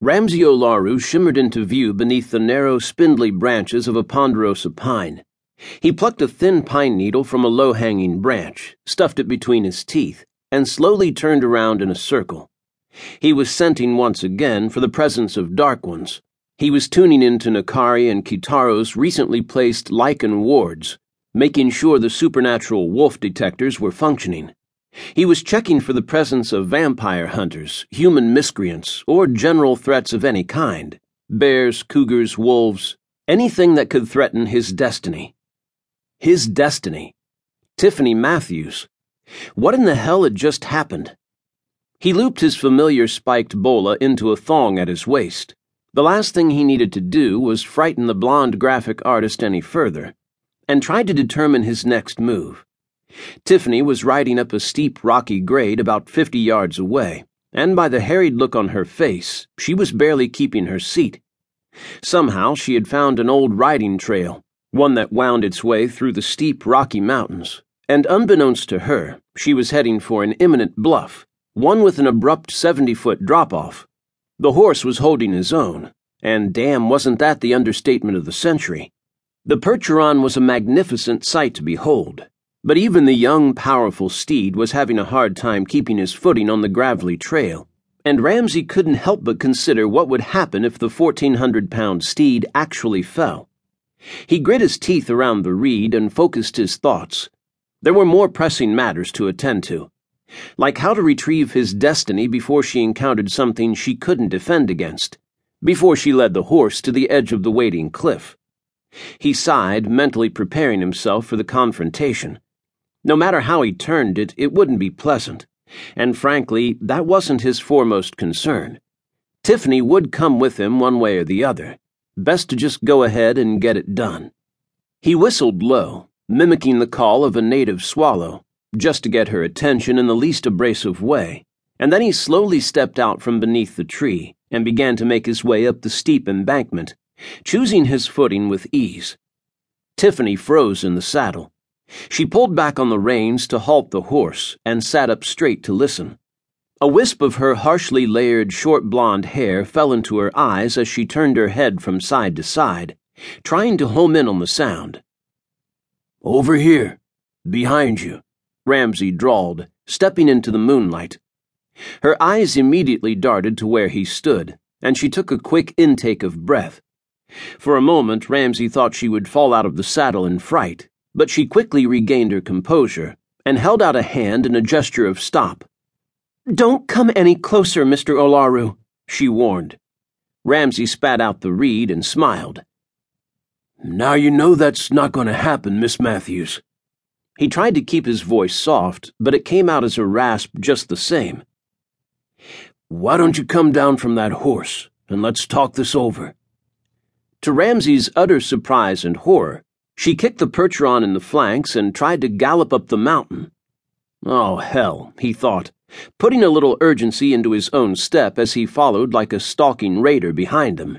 Ramsey Olaru shimmered into view beneath the narrow, spindly branches of a ponderosa pine. He plucked a thin pine needle from a low hanging branch, stuffed it between his teeth, and slowly turned around in a circle. He was scenting once again for the presence of dark ones. He was tuning into Nachari and Kitaro's recently placed lichen wards, making sure the supernatural wolf detectors were functioning. He was checking for the presence of vampire hunters, human miscreants, or general threats of any kind bears, cougars, wolves, anything that could threaten his destiny. His destiny. Tiffany Matthews. What in the hell had just happened? He looped his familiar spiked bola into a thong at his waist. The last thing he needed to do was frighten the blonde graphic artist any further, and tried to determine his next move. Tiffany was riding up a steep, rocky grade about fifty yards away, and by the harried look on her face, she was barely keeping her seat. Somehow she had found an old riding trail, one that wound its way through the steep, rocky mountains, and unbeknownst to her, she was heading for an imminent bluff, one with an abrupt 70 foot drop off. The horse was holding his own, and damn, wasn't that the understatement of the century? The Percheron was a magnificent sight to behold but even the young, powerful steed was having a hard time keeping his footing on the gravelly trail, and Ramsey couldn't help but consider what would happen if the 1,400 pound steed actually fell. He grit his teeth around the reed and focused his thoughts. There were more pressing matters to attend to, like how to retrieve his destiny before she encountered something she couldn't defend against, before she led the horse to the edge of the waiting cliff. He sighed, mentally preparing himself for the confrontation. No matter how he turned it, it wouldn't be pleasant. And frankly, that wasn't his foremost concern. Tiffany would come with him one way or the other. Best to just go ahead and get it done. He whistled low, mimicking the call of a native swallow, just to get her attention in the least abrasive way, and then he slowly stepped out from beneath the tree and began to make his way up the steep embankment, choosing his footing with ease. Tiffany froze in the saddle. She pulled back on the reins to halt the horse and sat up straight to listen. A wisp of her harshly layered short blonde hair fell into her eyes as she turned her head from side to side, trying to home in on the sound. Over here, behind you, Ramsey drawled, stepping into the moonlight. Her eyes immediately darted to where he stood, and she took a quick intake of breath. For a moment, Ramsey thought she would fall out of the saddle in fright but she quickly regained her composure and held out a hand in a gesture of stop. Don't come any closer, Mr. Olaru, she warned. Ramsey spat out the reed and smiled. Now you know that's not going to happen, Miss Matthews. He tried to keep his voice soft, but it came out as a rasp just the same. Why don't you come down from that horse and let's talk this over? To Ramsey's utter surprise and horror, she kicked the Percheron in the flanks and tried to gallop up the mountain. Oh, hell, he thought, putting a little urgency into his own step as he followed like a stalking raider behind them.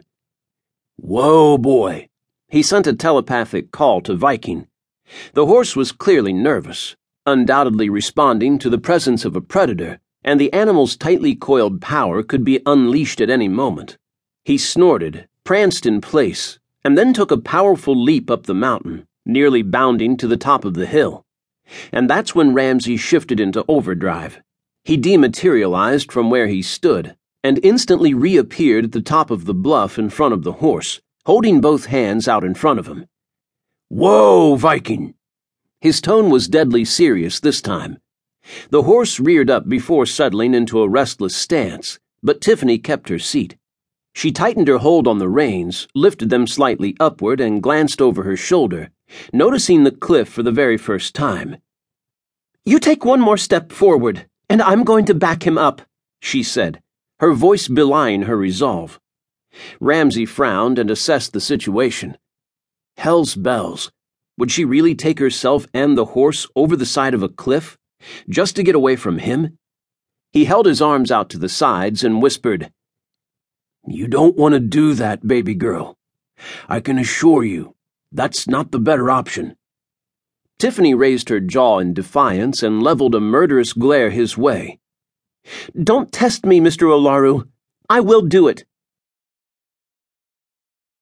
Whoa, boy! He sent a telepathic call to Viking. The horse was clearly nervous, undoubtedly responding to the presence of a predator, and the animal's tightly coiled power could be unleashed at any moment. He snorted, pranced in place, and then took a powerful leap up the mountain, nearly bounding to the top of the hill. And that's when Ramsey shifted into overdrive. He dematerialized from where he stood and instantly reappeared at the top of the bluff in front of the horse, holding both hands out in front of him. Whoa, Viking! His tone was deadly serious this time. The horse reared up before settling into a restless stance, but Tiffany kept her seat. She tightened her hold on the reins, lifted them slightly upward, and glanced over her shoulder, noticing the cliff for the very first time. You take one more step forward, and I'm going to back him up, she said, her voice belying her resolve. Ramsey frowned and assessed the situation. Hell's bells. Would she really take herself and the horse over the side of a cliff, just to get away from him? He held his arms out to the sides and whispered, you don't want to do that, baby girl. I can assure you, that's not the better option. Tiffany raised her jaw in defiance and leveled a murderous glare his way. Don't test me, Mr. Olaru. I will do it.